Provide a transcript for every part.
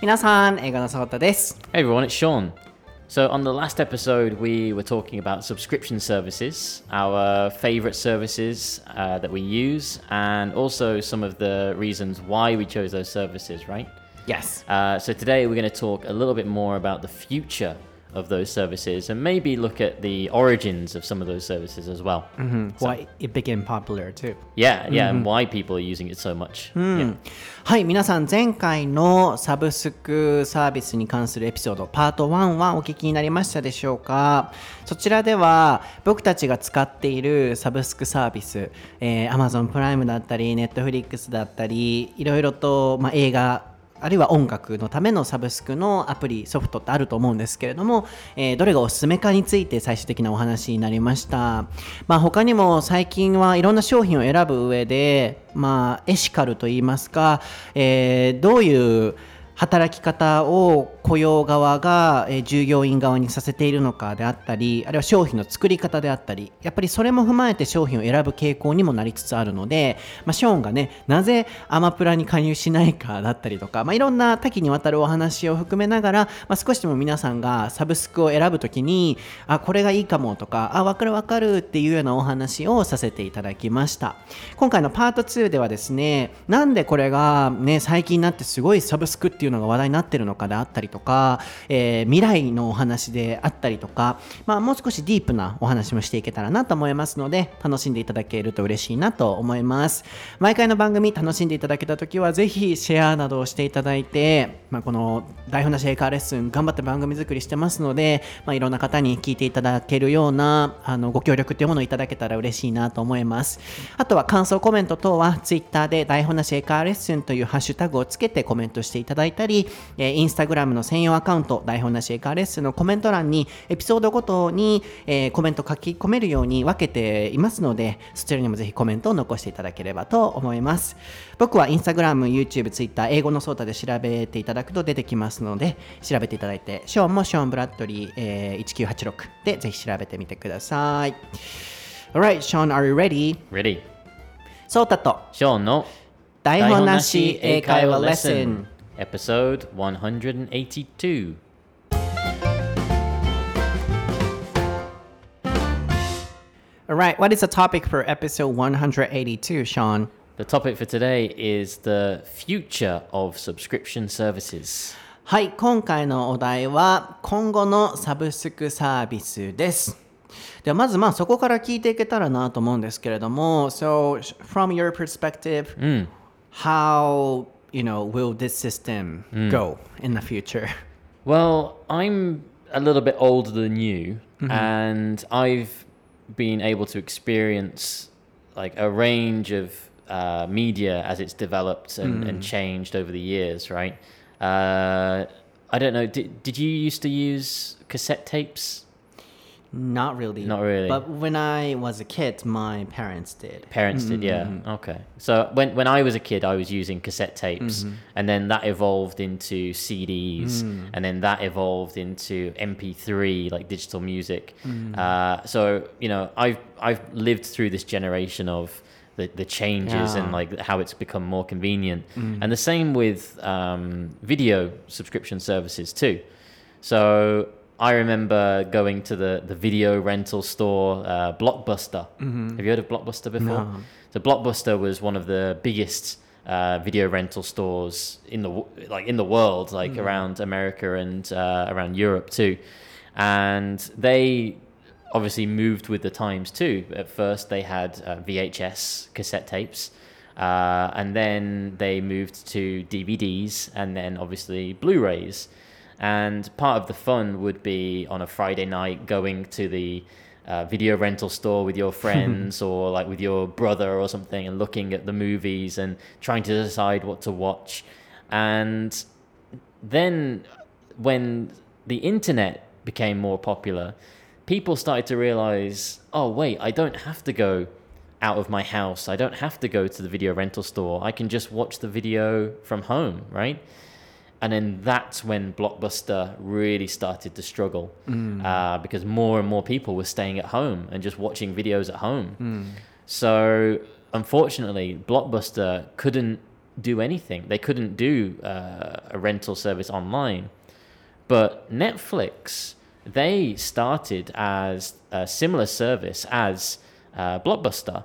皆さん、映画のソータです。 Hey everyone, it's Sean. So, on the last episode, we were talking about subscription services, our favorite services uh, that we use, and also some of the reasons why we chose those services, right? Yes. Uh, so, today we're going to talk a little bit more about the future of those services and maybe look at the origins of some of those services as well. Why it became popular too. Yeah, yeah, and why people are using it so much. Yeah. はい、皆さん前回のサブスクサービスに関するエピソードパート1はお聞きになりましたでしょうかそちらでは僕たちが使っているサブスクサービス、えー、Amazon プライムだったり Netflix だったりいろいろと、まあ、映画あるいは音楽のためのサブスクのアプリソフトってあると思うんですけれども、えーどれがおすすめかについて最終的なお話になりました、まあ、他にも最近はいろんな商品を選ぶ上で、まあ、エシカルといいますか、えーどういう働き方を雇用側が、え従業員側にさせているのかであったりあるいは商品の作り方であったりやっぱりそれも踏まえて商品を選ぶ傾向にもなりつつあるので、まあ、ショーンがねなぜアマプラに加入しないかだったりとか、まあ、いろんな多岐にわたるお話を含めながら、まあ、少しでも皆さんがサブスクを選ぶときにあこれがいいかもとかあ分かる分かるっていうようなお話をさせていただきました。今回のパート2ではですねなんでこれがね最近になってすごいサブスクっていうのが話題になってるのかであったりとか、えー未来のお話であったりとか、まあ、もう少しディープなお話もしていけたらなと思いますので楽しんでいただけると嬉しいなと思います。毎回の番組楽しんでいただけた時はぜひシェアなどをしていただいて、まあ、この台本なし英会話レッスン頑張って番組作りしてますので、まあ、いろんな方に聞いていただけるようなあのご協力というものをいただけたら嬉しいなと思います。あとは感想コメント等は Twitter で台本なし英会話レッスンというハッシュタグをつけてコメントしていただいたり、えー、インスタグラムの専用アカウント台本なし英会話レッスンのコメント欄にエピソードごとに、えーコメント書き込めるように分けていますのでそちらにもぜひコメントを残していただければと思います僕はインスタグラム YouTube、Twitter 英語のソータで調べていただくと出てきますので調べていただいてショーンもショーン・ブラッドリー、えー1986でぜひ調べてみてください Alright, Sean, are you ready? Ready? ソータと Sean no 台本なし英会話レッスン Episode 182. Alright, what is the topic for episode 182, Sean? The topic for today is the future of subscription services. はい、今回のお題は今後のサブスクサービスです。ではまずまあそこから聞いていけたらなと思うんですけれども、So from your perspective,、how you know will this system go in the future? Well, I'm a little bit older than you, and I've been able to experience like a range of uh, media as it's developed and, and changed over the years, right? Uh, I don't know. Did, did you used to use cassette tapes? Not really. Not really. But when I was a kid, my parents did. Parents did, yeah. Mm-hmm. Okay. So when when I was a kid, I was using cassette tapes, mm-hmm. and then that evolved into CDs, mm. and then that evolved into MP3, like digital music. Mm. Uh, so you know, I've I've lived through this generation of the, the changes and like how it's become more convenient, mm. and the same with um, video subscription services too. So I remember going to the, the video rental store, uh, Blockbuster. Have you heard of Blockbuster before? No. So Blockbuster was one of the biggest uh, video rental stores in the like in the world, like around America and uh, around Europe too. And they obviously moved with the times too. At first, they had uh, VHS cassette tapes. Uh, and then they moved to DVDs and then obviously Blu-rays. And part of the fun would be on a Friday night going to the uh, video rental store with your friends or like with your brother or something and looking at the movies and trying to decide what to watch. And then when the internet became more popular, people started to realize, oh, wait, I don't have to go out of my house. I don't have to go to the video rental store. I can just watch the video from home, right? And then that's when Blockbuster really started to struggle uh, because more and more people were staying at home and just watching videos at home. So unfortunately, Blockbuster couldn't do anything. They couldn't do uh, a rental service online. But Netflix, they started as a similar service as uh, Blockbuster.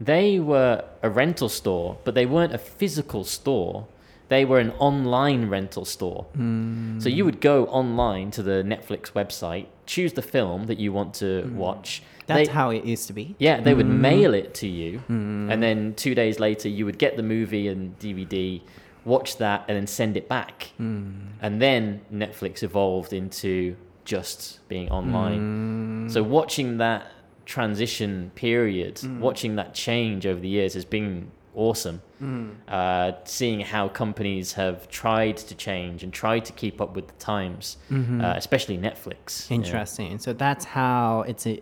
They were a rental store, but they weren't a physical store. They were an online rental store. So you would go online to the Netflix website, choose the film that you want to hmm. watch. That's They- how it used to be. yeah, they would hmm. mail it to you, hmm. and then two days later, you would get the movie and DVD, watch that, and then send it back. And then Netflix evolved into just being online. So watching that transition period, watching that change over the years has been awesome. Uh, seeing how companies have tried to change and tried to keep up with the times, uh, especially Netflix. Yeah. Interesting. So that's how it's uh,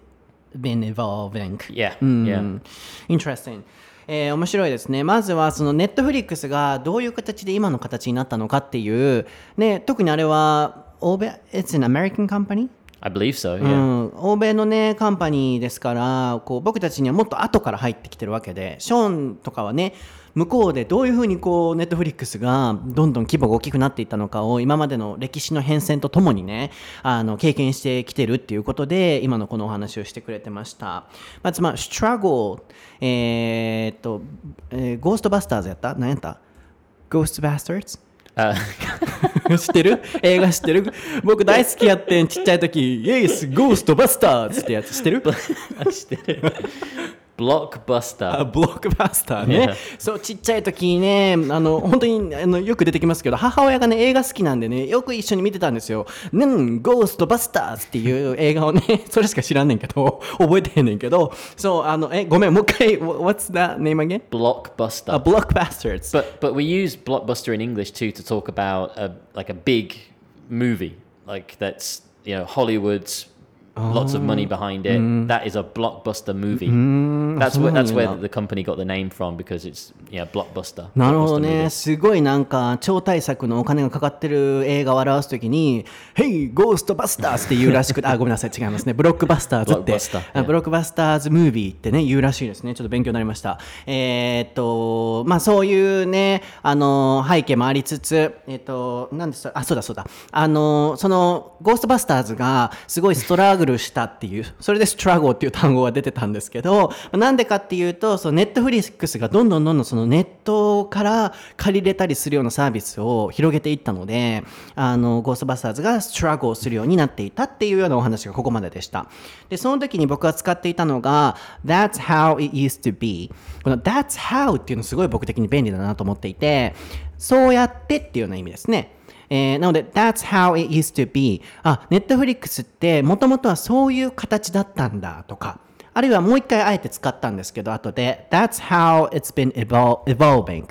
been evolving. Yeah, うん yeah. Interesting. えー面白いですね。まずはそのネットフリックスがどういう形で今の形になったのかっていう、ね、特にあれは欧米、It's an American company? I believe so. Yeah. ん、欧米のねカンパニーですからこう僕たちにはもっと後から入ってきてるわけでショーンとかはね向こうでどういうふうにこうネットフリックスがどんどん規模が大きくなっていったのかを今までの歴史の変遷とともにねあの経験してきてるっていうことで今のこのお話をしてくれてましたまずまあ struggle えー、っと、えーゴーストバスターズやった？何やった？Ghost Bastards? Uh, 知ってる？映画知ってる？僕大好きやってんちっちゃい時「イエスゴーストバスターズ」ってやつ知ってる ブロックバスター。ブロックバスターね。そう、ちっちゃい時ね、あの、本当に、あの、よく出てきますけど、母親がね、映画好きなんでね、よく一緒に見てたんですよ。ね、ゴーストバスターズっていう映画をね、それしか知らんねんけど、覚えてねんけど、そう、あの、え、ごめん、もう一回、what's that name again? ブロックバスター。ブロックバスターズ。But, we use blockbuster in English to to talk about a, like a big movie, like that's, you know, Hollywood's lots of money behind it. That is a blockbuster movie. That's where that's wherethe company got the name from because it's yeah blockbuster. なるほどね。すごいなんか超大作のお金がかかってる映画を表すときに、Hey, ゴーストバスターズって言うらしくて、あ、ごめんなさい、違いますね。ブロックバスターズって、yeah ブロックバスターズムービーってね、言うらしいですね。ちょっと勉強になりました。えーっと、まあそういうね、あの、背景もありつつ、えーっと、なんでしたあ、そうだそうだ。あの、その、ゴーストバスターズがすごいストラグルしたっていう、それでストラゴっていう単語が出てたんですけど、なんでかっていうと、そのネットフリックスがどんどんどんどんそのネットから借りれたりするようなサービスを広げていったので、あの、ゴーストバスターズがストラゴをするようになっていたっていうようなお話がここまででした。で、その時に僕が使っていたのが、That's how it used to be。この That's how っていうのすごい僕的に便利だなと思っていて、そうやってっていうような意味ですね。えーなので、That's how it used to be. あ、Netflix ってもともとはそういう形だったんだとか、あるいはもう一回あえて使ったんですけど、後で、That's how it's been evolving.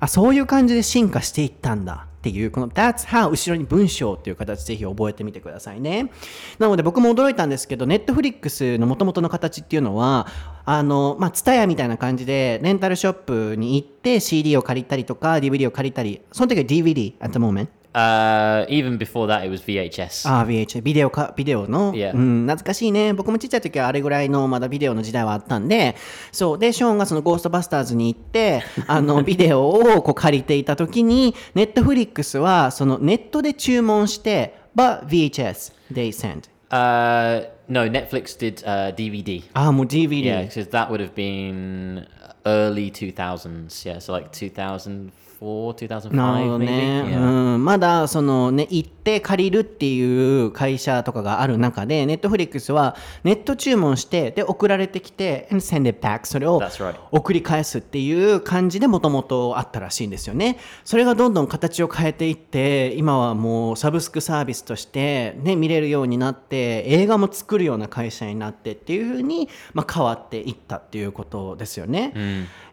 あ、そういう感じで進化していったんだ。っていう、この That's how 後ろに文章っていう形ぜひ覚えてみてくださいね。なので僕も驚いたんですけど、Netflix の元々の形っていうのは、あの、まあ、TSUTAYA みたいな感じで、レンタルショップに行って CD を借りたりとか、DVD を借りたり、その時は DVD at the moment。Uh, even before that, it was VHS. ああ、VH、ビデオか、ビデオの、Yeah. うん、懐かしいね。僕もちっちゃい時はあれぐらいのまだビデオの時代はあったんで、そう。で、ショーンがそのゴーストバスターズに行って、あの、ビデオをこう借りていた時に、ネットフリックスはそのネットで注文して、but VHS, they send. Uh, no, Netflix did uh, DVD. ああ、もう DVD。Yeah, because that would have been early 2000s. Yeah, so like 2004, 2005, なるほど maybe. ね、Yeah. うん、まだそのね行って借りるっていう会社とかがある中でネットフリックスはネット注文してで送られてきて and send it back それを That's right. 送り返すっていう感じでもともとあったらしいんですよねそれがどんどん形を変えていって今はもうサブスクサービスとしてね見れるようになって映画も作るような会社になってっていうふうに、まあ、変わっていったっていうことですよね、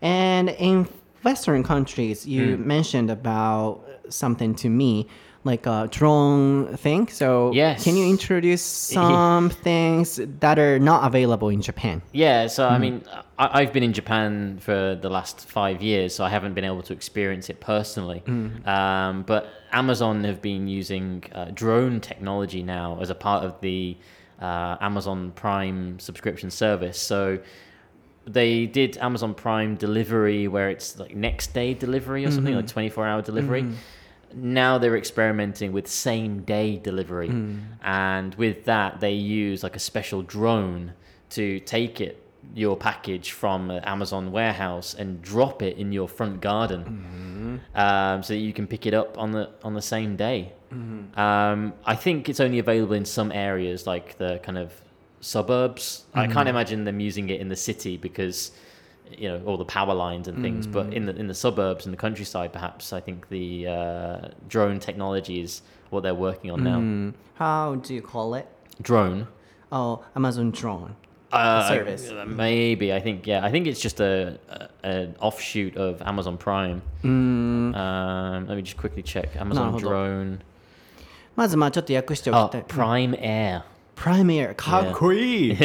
And in Western countries, you mentioned about something to me, like a drone thing. So, Yes. can you introduce some things that are not available in Japan? Yeah, so I mean, I, I've been in Japan for the last five years, so I haven't been able to experience it personally. Um, but Amazon have been using uh, drone technology now as a part of the uh, Amazon Prime subscription service. So they did Amazon Prime delivery where it's like next day delivery or something mm-hmm. like 24 hour delivery. Mm-hmm. Now they're experimenting with same day delivery. Mm. And with that, they use like a special drone to take it, your package from an Amazon warehouse and drop it in your front garden mm-hmm. um, so that you can pick it up on the, on the same day. Um, I think it's only available in some areas like the kind of suburbs. I can't imagine them using it in the city because you know all the power lines and things. But in the in the suburbs and the countryside, perhaps I think the uh, drone technology is what they're working on now. Mm. How do you call it? Drone. Oh, Amazon drone. Uh, service. uh, Maybe I think yeah. I think it's just a, a an offshoot of Amazon Prime. Um, let me just quickly check. Amazon なるほど。 Drone. まずまあちょっと訳してお Oh, きたい。 Prime Air. プライムエアかっこいい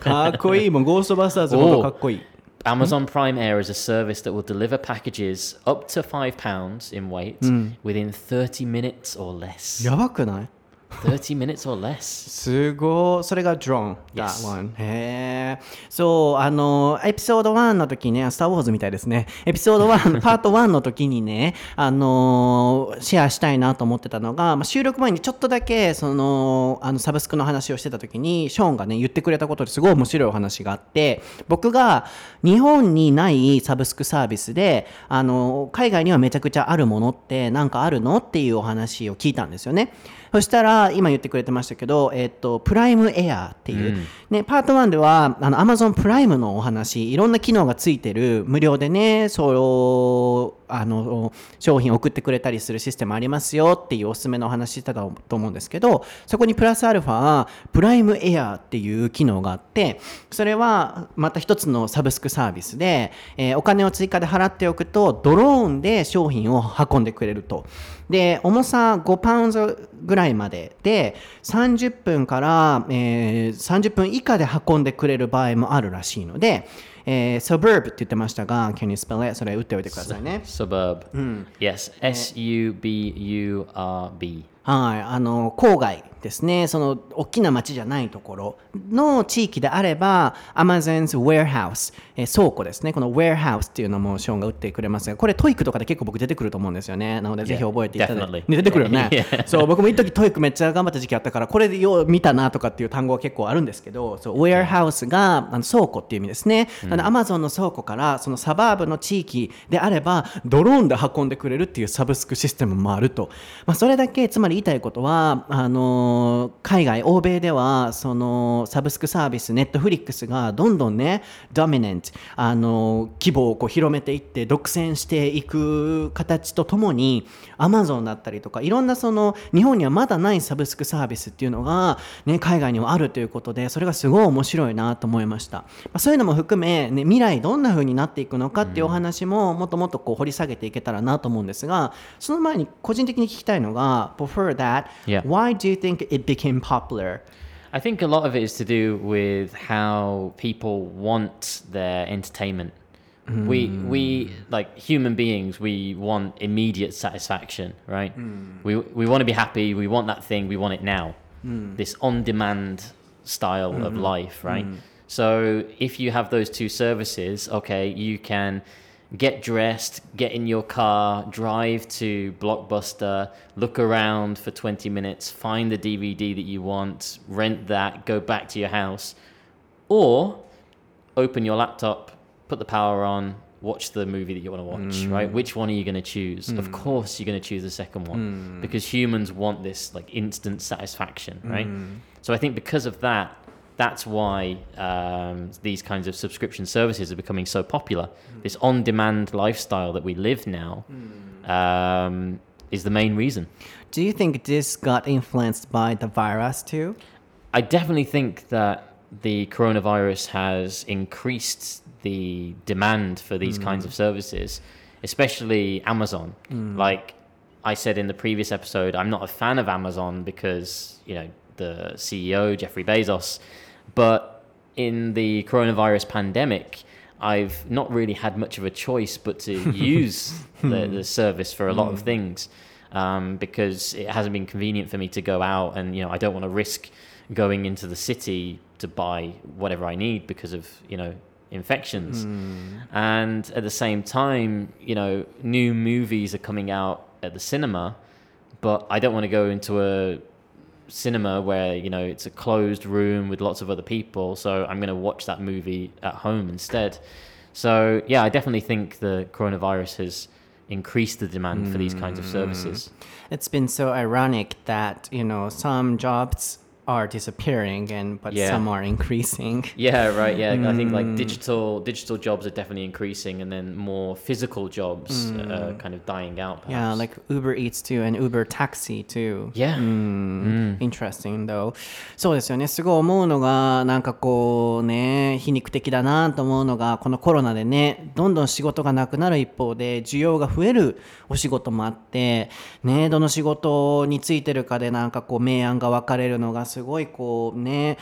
かっこいいもうゴーストバスターズほどかっこいい Amazon Prime Air is a service that will deliver packages up to five pounds in weight within 30 minutes or less. やばくない 30 minutes or less. すごい。それが drone that Yes. one. へえそうあのエピソード1の時ねスター・ウォーズみたいですね。エピソード1パート1の時にね あのシェアしたいなと思ってたのが、まあ、収録前にちょっとだけそのあのサブスクの話をしてた時にショーンがね言ってくれたことですごい面白いお話があって僕が日本にないサブスクサービスであの海外にはめちゃくちゃあるものって何かあるのっていうお話を聞いたんですよねそしたら今言ってくれてましたけど、えっと、プライムエアっていう、ね、パート1ではあの Amazon プライムのお話いろんな機能がついてる。無料でねそうあの商品を送ってくれたりするシステムありますよっていうおすすめのお話してたと思うんですけどそこにプラスアルファプライムエアっていう機能があってそれはまた一つのサブスクサービスで、えーお金を追加で払っておくとドローンで商品を運んでくれると。で重さ5パウンドぐらいまでで30分から、えー30分以下で運んでくれる場合もあるらしいので、えー、suburb って言ってましたが、急にスペルそれ打っておいてくださいね。suburb、うん。Yes, S-U-B-U-R-B。はい、あの、郊外。ですね、その大きな町じゃないところの地域であれば、Amazon's Warehouse、えー倉庫ですね、この Warehouse っていうのもショーンが打ってくれますが、これ、 TOEIC とかで結構僕出てくると思うんですよね。なので、ぜひ覚えていただい.て。ね出てくるよね。そう、僕も一時 TOEIC めっちゃ頑張った時期あったから、これでよう見たなとかっていう単語は結構あるんですけど、そう Warehouse があの倉庫っていう意味ですね。なので、Amazon の倉庫から、そのサバーブの地域であれば、ドローンで運んでくれるっていうサブスクシステムもあると。まあ、それだけ、つまり言いたいことは、あのー海外、欧米では、そのサブスクサービス、ネットフリックスがどんどんね、ドミネント、あのー規模をこう広めていって、独占していく形とともに、Amazon だったりとか、いろんなその、日本にはまだないサブスクサービスっていうのが、ね、海外にはあるということで、それがすごい面白いなと思いました。まあ、そういうのも含め、ね、未来どんな風になっていくのかっていうお話も、もっともっとこう掘り下げていけたらなと思うんですが、その前に個人的に聞きたいのが、before that, Yeah. why do you think it became popular? I think a lot of it is to do with how people want their entertainment. We we like human beings. We want immediate satisfaction, right? Hmm. We we want to be happy. We want that thing. We want it now. Hmm. This on-demand style of hmm. life, right? So if you have those two services, okay, you can get dressed, get in your car, drive to Blockbuster, look around for 20 minutes, find the DVD that you want, rent that, go back to your house, or open your laptop, put the power on, watch the movie that you want to watch, mm. right? Which one are you going to choose? Of mm. course, you're going to choose the second one mm. because humans want this like instant satisfaction, right? So I think because of that, that's why um, these kinds of subscription services are becoming so popular. This on-demand lifestyle that we live now um, is the main reason. Do you think this got influenced by the virus too? I definitely think that the coronavirus has increased the demand for these kinds of services, especially Amazon. Like I said in the previous episode, I'm not a fan of Amazon because, you know, the CEO, Jeffrey Bezos, but in the coronavirus pandemic, I've not really had much of a choice but to use the, hmm. the service for a lot of hmm. things um, because it hasn't been convenient for me to go out and you know I don't want to risk going into the city to buy whatever I need because of you know infections. Hmm. And at the same time, you know, new movies are coming out at the cinema, but I don't want to go into a cinema where you know it's a closed room with lots of other people so i'm going to watch that movie at home instead. So yeah i definitely think the coronavirus has increased the demand for these kinds of hmm. services. It's been so ironic that, you know, some jobs are disappearing and but Yeah. some are increasing. yeah right yeah i think like digital digital jobs are definitely increasing and then more physical jobs uh, kind of dying out perhaps. Yeah, like Uber Eats too and Uber Taxi too. yeah Interesting though. そうですよね。すごい思うのが、なんかこうね、皮肉的だなと思うのが、このコロナでね、どんどん仕事がなくなる一方で、需要が増えるお仕事もあって、ね、どの仕事についてるかでなんかこう明暗が分かれるのがすすごいこうね、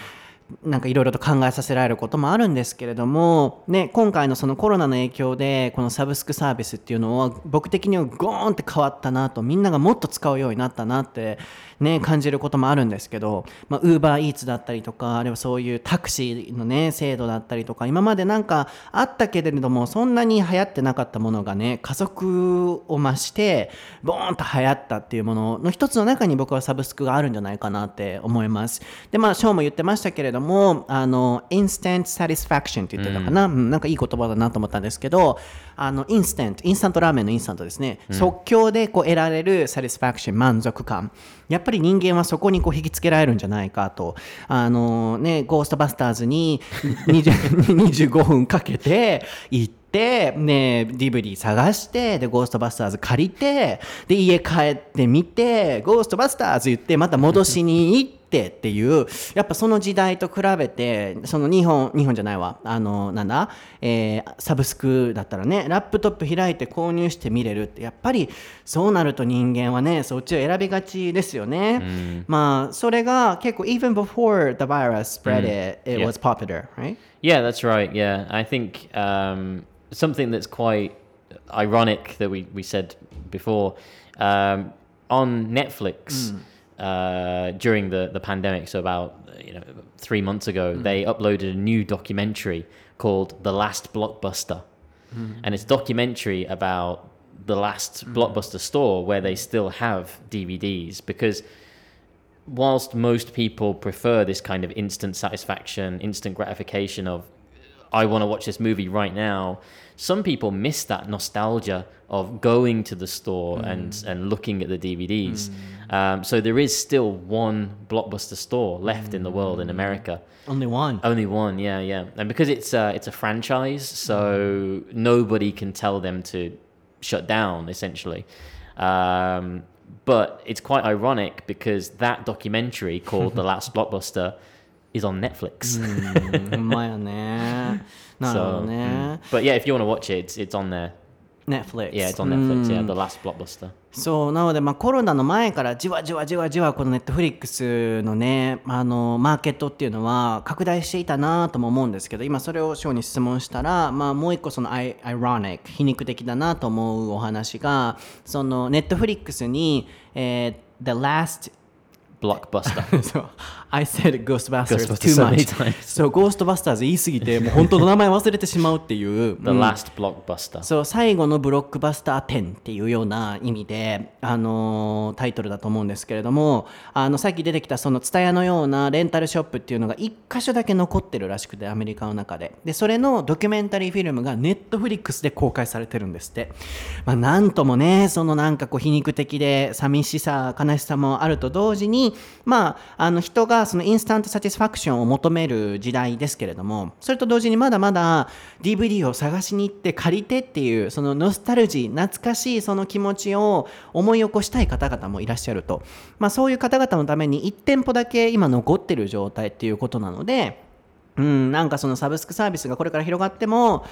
なんかいろいろと考えさせられることもあるんですけれども、ね、今回のそのコロナの影響でこのサブスクサービスっていうのは僕的にはゴーンって変わったなとみんながもっと使うようになったなって、ね、感じることもあるんですけど、まあ、Uber Eats だったりとかあるいはそういうタクシーの、ね、制度だったりとか今までなんかあったけれどもそんなに流行ってなかったものがね加速を増してボーンと流行ったっていうものの一つの中に僕はサブスクがあるんじゃないかなって思います。でまあショーも言ってましたけれどもあの instant satisfaction って言ってたかな、うん。なんかいい言葉だなと思ったんですけどあのインスタントインスタントラーメンのインスタントですね、即興でこう得られる satisfaction 満足感。やっぱり人間はそこにこう引きつけられるんじゃないかと。あのねゴーストバスターズに20 25分かけて行ってね DVD 探してでゴーストバスターズ借りてで家帰ってみてゴーストバスターズ言ってまた戻しに行ってっていうやっぱその時代と比べてその日本日本じゃないわあのなんだ、えーサブスクだったらねラップトップ開いて購入して見れるってやっぱりそうなると人間はねそっちを選びがちですよね、まあそれが結構 even before the virus spread it it Yeah. was popular right Yeah, that's right. Yeah, I think um, something that's quite ironic that we, we said before um, on Netflix uh, during the, the pandemic, so about you know three months ago, mm-hmm. they uploaded a new documentary called "The Last Blockbuster," mm-hmm. and it's a documentary about the last mm-hmm. blockbuster store where they still have DVDs because whilst most people prefer this kind of instant satisfaction, instant gratification of I want to watch this movie right now, some people miss that nostalgia of going to the store and and looking at the DVDs. Um, so there is still one blockbuster store left in the world in America. only one Only one, yeah, yeah. And because it's uh, it's a franchise, so nobody can tell them to shut down essentially. Um, but it's quite ironic because that documentary called The Last Blockbuster is on Netflix. ほん まやねなるほ so, ど mm. ね but yeah, if you want to watch it, it's, it's on there. Netflix Yeah, it's on Netflix. Yeah, The Last Blockbuster. そうなので、まあ、コロナの前からじわじわじわじわこのネットフリックスのねあのマーケットっていうのは拡大していたなとも思うんですけど今それをショーに質問したら、まあ、もう一個そのアイアイロニック皮肉的だなと思うお話がそのネットフリックスに、えー The Last Blockbuster. I said Ghostbusters Ghostbusters too much times. そうゴーストバスターズ言い過ぎてもう本当の名前忘れてしまうっていう、the Last Blockbuster. そう最後のブロックバスター10っていうような意味で、あのータイトルだと思うんですけれどもあのさっき出てきたその TSUTAYA のようなレンタルショップっていうのが1箇所だけ残ってるらしくてアメリカの中ででそれのドキュメンタリーフィルムがネットフリックスで公開されてるんですって、まあ、なんともねそのなんかこう皮肉的で寂しさ悲しさもあると同時にまああの人がそのインスタントサティスファクションを求める時代ですけれどもそれと同時にまだまだ DVD を探しに行って借りてっていうそのノスタルジー懐かしいその気持ちを思い起こしたい方々もいらっしゃると、まあ、そういう方々のために1店舗だけ今残ってる状態っていうことなのでうん、なんかそのサブスクサービスがこれから広がっても、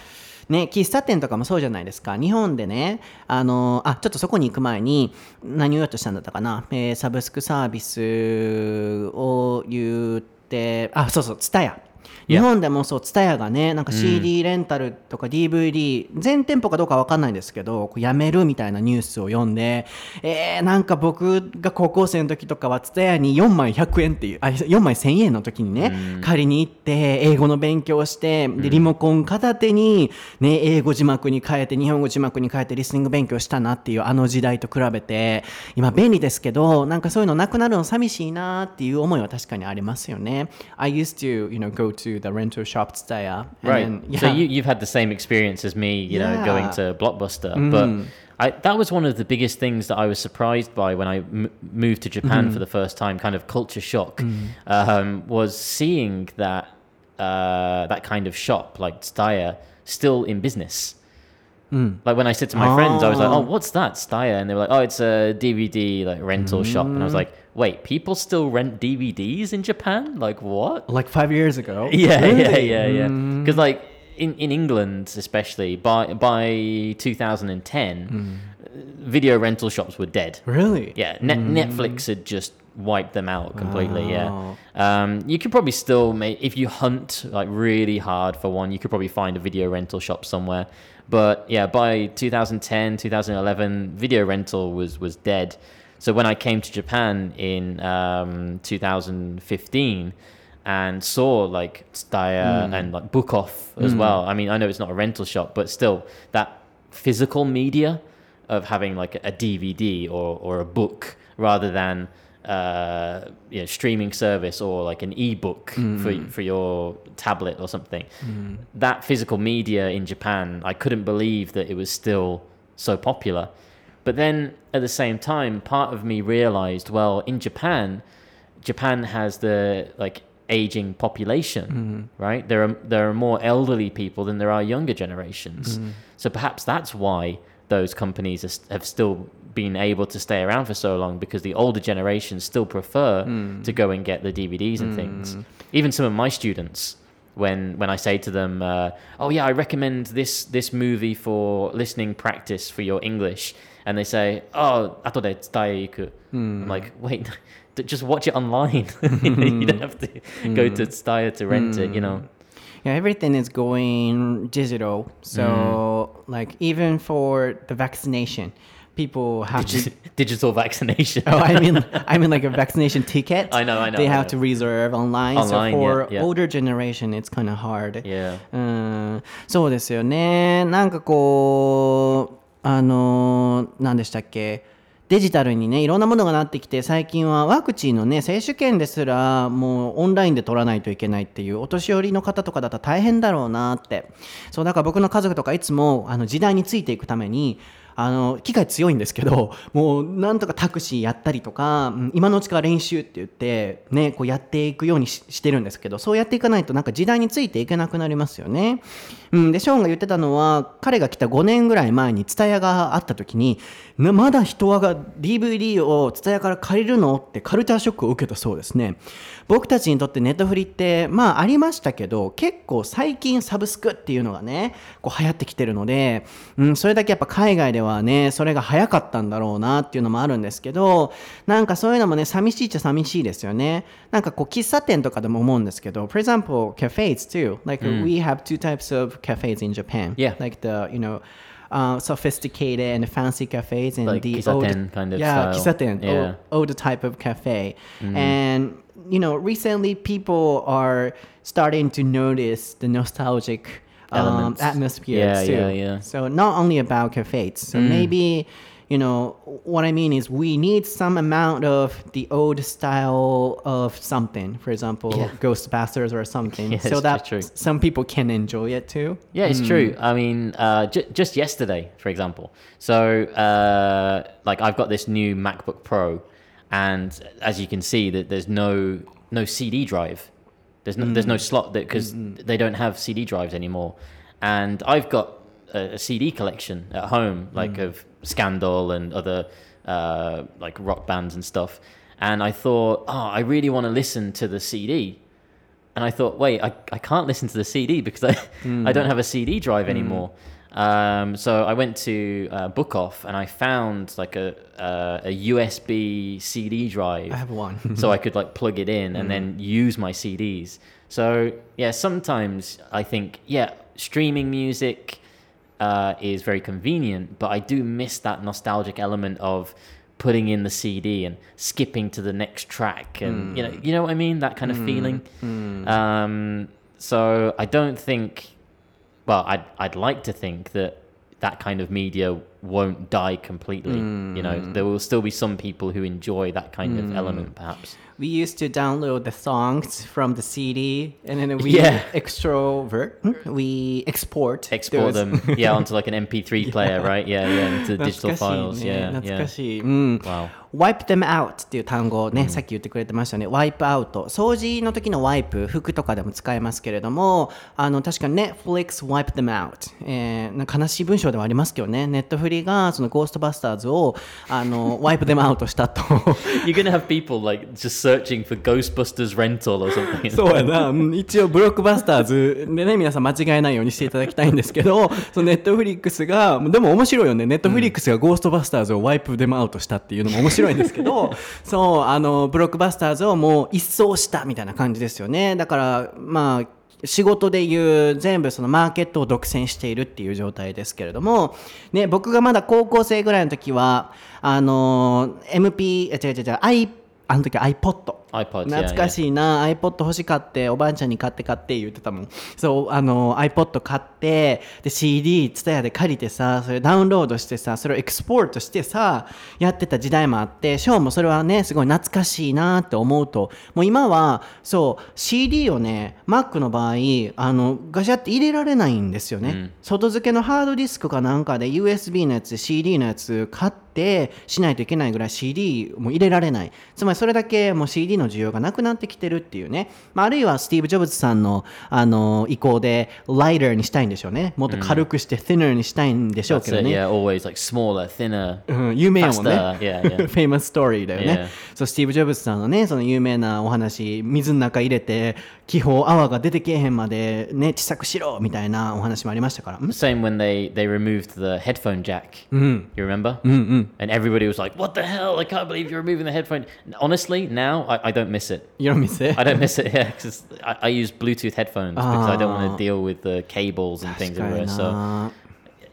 ね、喫茶店とかもそうじゃないですか。日本でね、あの、あ、ちょっとそこに行く前に、何を言おうとしたんだったかな。えーサブスクサービスを言って、あ、そうそう、ツタヤ。日本でもそう TSUTAYA がねなんか CD レンタルとか DVD、全店舗かどうかわかんないんですけどやめるみたいなニュースを読んでえー、なんか僕が高校生の時とかは TSUTAYA に4枚100円っていうあ4枚1000円の時にね、借りに行って英語の勉強をしてでリモコン片手に、ね、英語字幕に変えて日本語字幕に変えてリスニング勉強したなっていうあの時代と比べて今便利ですけどなんかそういうのなくなるの寂しいなっていう思いは確かにありますよね。I used to, you know, go to the rental shop and Right. then- So you, you've had the same experience as me, you know, going to Blockbuster. Mm. But I, that was one of the biggest things that I was surprised by when I m- moved to Japan mm-hmm. for the first time, kind of culture shock, mm. um, was seeing that uh, that kind of shop like Steyr still in business. Mm. Like when I said to my friends, I was like, Oh. "Oh, what's that Steyr?" And they were like, "Oh, it's a DVD like rental shop." And I was like, "Wait, people still rent DVDs in Japan? Like what?" like five years ago. Yeah, yeah, Really? yeah, yeah. Mm. Because like in, in England, especially by by 2010, mm. video rental shops were dead. Really? Yeah, Net mm. Netflix had just wiped them out completely. Wow. Yeah, um, you could probably still make if you hunt like really hard for one, you could probably find a video rental shop somewhere. But yeah, by 2010, 2011, video rental was was dead. So when I came to Japan in um, 2015 and saw like Steyr and like Book Off as well. I mean, I know it's not a rental shop, but still that physical media of having like a DVD or, or a book rather than uh, you know, streaming service or like an ebook for for your tablet or something. That physical media in Japan, I couldn't believe that it was still so popular. But then at the same time, part of me realized, well, in Japan, Japan has the like aging population, mm-hmm. right? There are there are more elderly people than there are younger generations. Mm-hmm. So perhaps that's why those companies are, have still been able to stay around for so long because the older generations still prefer mm. to go and get the DVDs and things. Mm. Even some of my students, when when I say to them, uh, "Oh yeah, I recommend this this movie for listening practice for your English," and they say, "Oh, 後で伝え行く." I'm like, wait, d- just watch it online. you don't have to go to Steyr to rent it. You know. Yeah, everything is going digital. So, like, even for the vaccination, people have to. Digital vaccination. Oh, I mean, I mean, like a vaccination ticket. I know, I know, They I have know. to reserve online. Online, so for yeah, yeah. older generation, it's kind of hard. yeah. うん、そうですよね。なんかこう、 あのー、何でしたっけ？デジタルにね、いろんなものがなってきて、最近はワクチンのね、接種券ですら、もうオンラインで取らないといけないっていう、お年寄りの方とかだったら大変だろうなって。そう、だから僕の家族とかいつも、あの、時代についていくために、あの機械強いんですけどもうなんとかタクシーやったりとかうん今のうちから練習って言って、ね、こうやっていくようにしてるんですけどそうやっていかないとなんか時代についていけなくなりますよね。うん、でショーンが言ってたのは彼が来た5年ぐらい前に TSUTAYA があった時にまだ人はが DVD を TSUTAYA から借りるのってカルチャーショックを受けたそうですね。僕たちにとってネットフリってまあありましたけど結構最近サブスクっていうのがねこう流行ってきてるので、うん、それだけやっぱ海外ではねそれが早かったんだろうなっていうのもあるんですけどなんかそういうのもね寂しいっちゃ寂しいですよね。なんかこう喫茶店とかでも思うんですけど for example cafes too. Like we have two types of cafes in Japan. Yeah. like the you know uh, sophisticated and fancy cafes and Like the kissaten old kind of yeah style. kissaten Yeah. old, older type of cafe and you know recently people are starting to notice the nostalgic um, atmosphere Yeah, too. yeah, yeah. so not only about cafes so maybe you know what i mean is we need some amount of the old style of something for example Yeah. ghostbusters or something Yeah, so that true. some people can enjoy it too Yeah, it's true. I mean, uh, j- just yesterday, for example. So, uh, like, I've got this new MacBook Pro, and as you can see, that there's no no CD drive. There's no there's no slot that because they don't have CD drives anymore, and I've got a, a CD collection at home, like of Scandal and other uh, like rock bands and stuff. And I thought, oh, I really want to listen to the CD. And I thought, wait, I, I can't listen to the CD because I, I don't have a CD drive anymore. Um, so I went to uh, Book Off and I found like a uh, a USB CD drive. I have one. so I could like plug it in and then use my CDs. So yeah, sometimes I think yeah, streaming music uh, is very convenient, but I do miss that nostalgic element of putting in the CD and skipping to the next track, and you know, you know what I mean, that kind of feeling. Um, so I don't think. Well, I'd I'd like to think that that kind of media won't die completely. You know, there will still be some people who enjoy that kind of element, perhaps. we used to download the songs from the CD and then we Yeah. extrovert, we export, export those. them yeah onto like an mp3 player right yeah yeah into 懐 digital files ね yeah 懐 yeah かしい。うん。wow wipe them out っていう単語をね、さっき言ってくれてましたね。wipe out。掃除の時のワイプ、服とかでも使えますけれども、あの、確かに Netflix wipe them out。えー悲しい文章ではありますけどね、ネットフリがそのゴーストバスターズを、あの、wipe them out したと。you're gonna have people like just searching for ghostbusters rental or something そうやな、うん一応ブロックバスターズでね、皆さん間違えないようにしていただきたいんですけど、そのネットフリックスが、でも面白いよね、ネットフリックスがゴーストバスターズをワイプデムアウトしたっていうのも面白いんですけど、そう、あの、ブロックバスターズをもう一掃したみたいな感じですよね。だから、まあ、仕事でいう全部そのマーケットを独占しているっていう状態ですけれども、ね、僕がまだ高校生ぐらいの時は、あの、MP、え違う違う違う、i、あの時 iPod。iPod 懐かしいな、iPod 欲しかっておばあちゃんに買って買って言ってたもん。そうあの iPod 買ってで CD ツタヤで借りてさそれダウンロードしてさそれをエクスポートしてさやってた時代もあってショーもそれはねすごい懐かしいなって思うと。もう今はそう CD をね Mac の場合あのガシャって入れられないんですよね、外付けのハードディスクかなんかで USB のやつ CD のやつ買ってしないといけないぐらい CD も入れられない。つまりそれだけもう CD の需要がなくなってきてるっていうね、まあ、あるいはスティーブ・ジョブズさんのあの意向で lighter にしたいんでしょうね。もっと軽くして thinner にしたいんでしょうけどね、yeah always like smaller thinner うん、有名やもんね。Faster, yeah, yeah. Famous story だよね。そう、スティーブ・ジョブズさんのね、その有名なお話、水の中入れて、気泡、泡が出てけえへんまで、ね、小さくしろみたいなお話もありましたから。ん same when they they removed the headphone jack you remember and everybody was like what the hell i can't believe you're removing the headphone honestly now i, I don't miss it 色見せ I don't miss it, yeah, because I, I use Bluetooth headphones because I don't want Ah. to deal with the cables and things 確かに everywhere. So な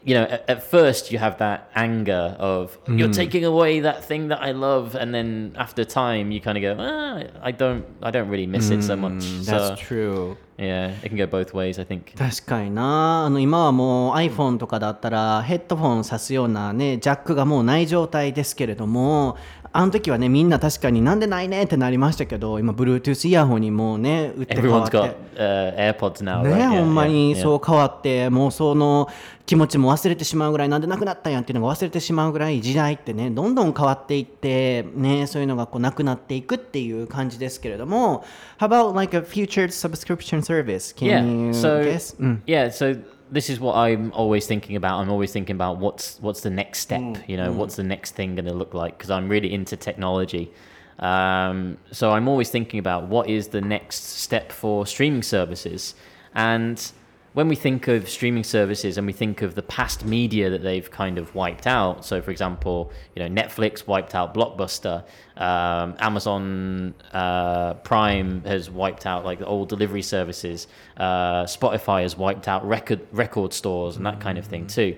you know, at, at first you have that anger of you're taking away that thing that I love, and then after time you kind of go, ah, I don't, I don't really miss it so much. That's So true. yeah, it can go both ways, I think. 確かになあの今はもう iPhone とかだったらヘッドフォン挿すようなねジャックがもうない状態ですけれども あの時はねみんな確かになんでないねってなりましたけど今 Bluetooth イヤホンにもうね売って変わ Everyone's って got uh, AirPods now, ね right? ほんまに.そう変わってもうその気持ちも忘れてしまうぐらいなんでなくなったんやんっていうのが忘れてしまうぐらい時代ってねどんどん変わっていってねそういうのがこうなくなっていくっていう感じですけれども How about like a future subscription service? Can yeah you so guess? うん yeah so this is what i'm always thinking about. I'm always thinking about what's what's the next step you know what's the next thing going to look like? Because i'm really into technology. Um, so i'm always thinking about what is the next step for streaming services. And when we think of streaming services and we think of the past media that they've kind of wiped out, so for example, you know Netflix wiped out Blockbuster, um, Amazon uh, Prime has wiped out like the old delivery services, uh, Spotify has wiped out record record stores and that kind of thing too.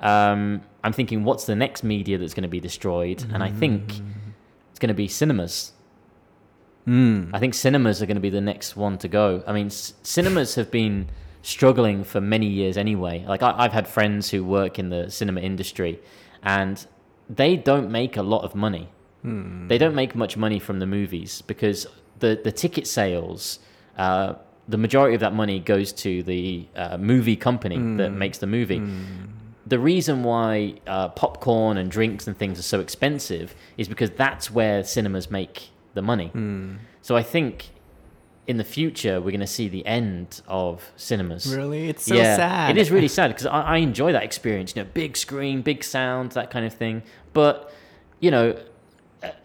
Um, I'm thinking, what's the next media that's going to be destroyed? And I think it's going to be cinemas. I think cinemas are going to be the next one to go. I mean, c- cinemas have been struggling for many years anyway. Like I, I've had friends who work in the cinema industry, and they don't make a lot of money. They don't make much money from the movies because the the ticket sales. Uh, the majority of that money goes to the uh, movie company that makes the movie the reason why uh, popcorn and drinks and things are so expensive is because that's where cinemas make the money. So I think in the future we're going to see the end of cinemas. Really? It's so yeah, sad. It is really sad because I, I enjoy that experience. You know, big screen, big sound, that kind of thing. But you know,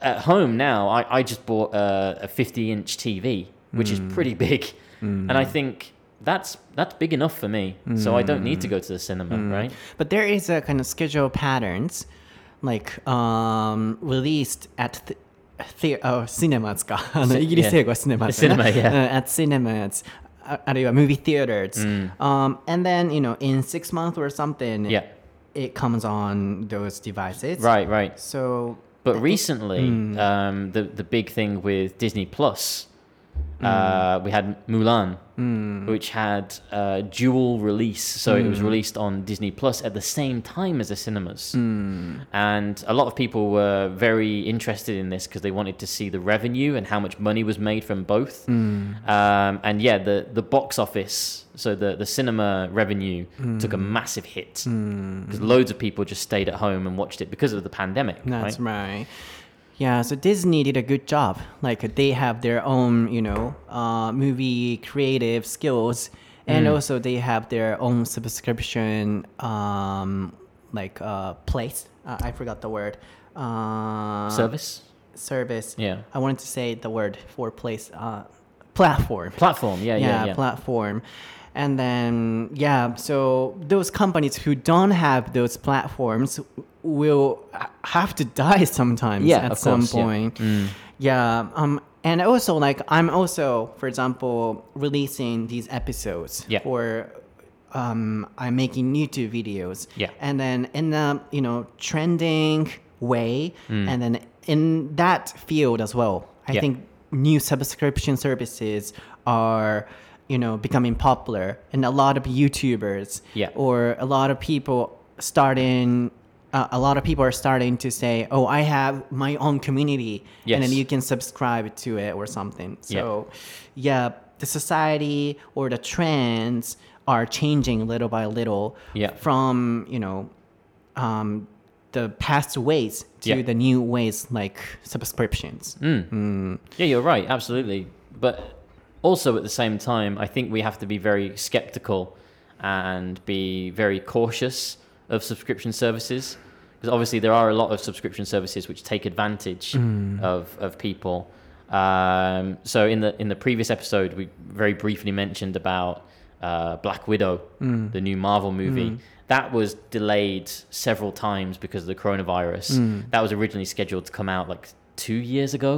at home now, I, I just bought a, a 50 inch TV, which is mm. pretty big. Mm. And I think that's that's big enough for me. So I don't need to go to the cinema, mm. right? But there is a kind of schedule patterns, like um, released at the, the oh, cinemas かあの Si- イギリス英語は yeah. cinemas ね Cinema, yeah. うん at cinemas ああるいは movie theaters、um, and then you know in six months or something Yeah. it comes on those devices Right, right. so But recently, um, the the big thing with Disney Plus, uh, mm. we had Mulan, mm. which had uh, dual release. So it was mm. released on Disney Plus at the same time as the cinemas, and a lot of people were very interested in this because they wanted to see the revenue and how much money was made from both. Um, and yeah, the the box office, so the the cinema revenue took a massive hit because loads of people just stayed at home and watched it because of the pandemic. That's right? right. Yeah, so Disney did a good job. Like they have their own, you know, uh, movie creative skills, and also they have their own subscription, um, like uh, place. Uh, I forgot the word. Uh, Service. service. Yeah. I wanted to say the word for place. Uh, platform Platform, yeah, yeah, yeah, yeah. platform and then yeah so those companies who don't have those platforms will have to die sometimes Yeah, at some course, yeah. point yeah um and also like i'm also for example releasing these episodes Yeah. for um i'm making youtube videos Yeah. and then in the, you know trending way Mm. and then in that field as well i Yeah. think new subscription services are you know becoming popular and a lot of youtubers Yeah. or a lot of people starting uh, a lot of people are starting to say oh i have my own community and then you can subscribe to it or something so yeah the society or the trends are changing little by little Yeah. from you know um, the past ways to Yeah. the new ways like subscriptions Yeah, you're right, absolutely. But also at the same time, I think we have to be very skeptical and be very cautious of subscription services because obviously there are a lot of subscription services which take advantage of, of people. Um, so in the in the previous episode, we very briefly mentioned about uh, Black Widow, the new Marvel movie. That was delayed several times because of the coronavirus. That was originally scheduled to come out like two years ago,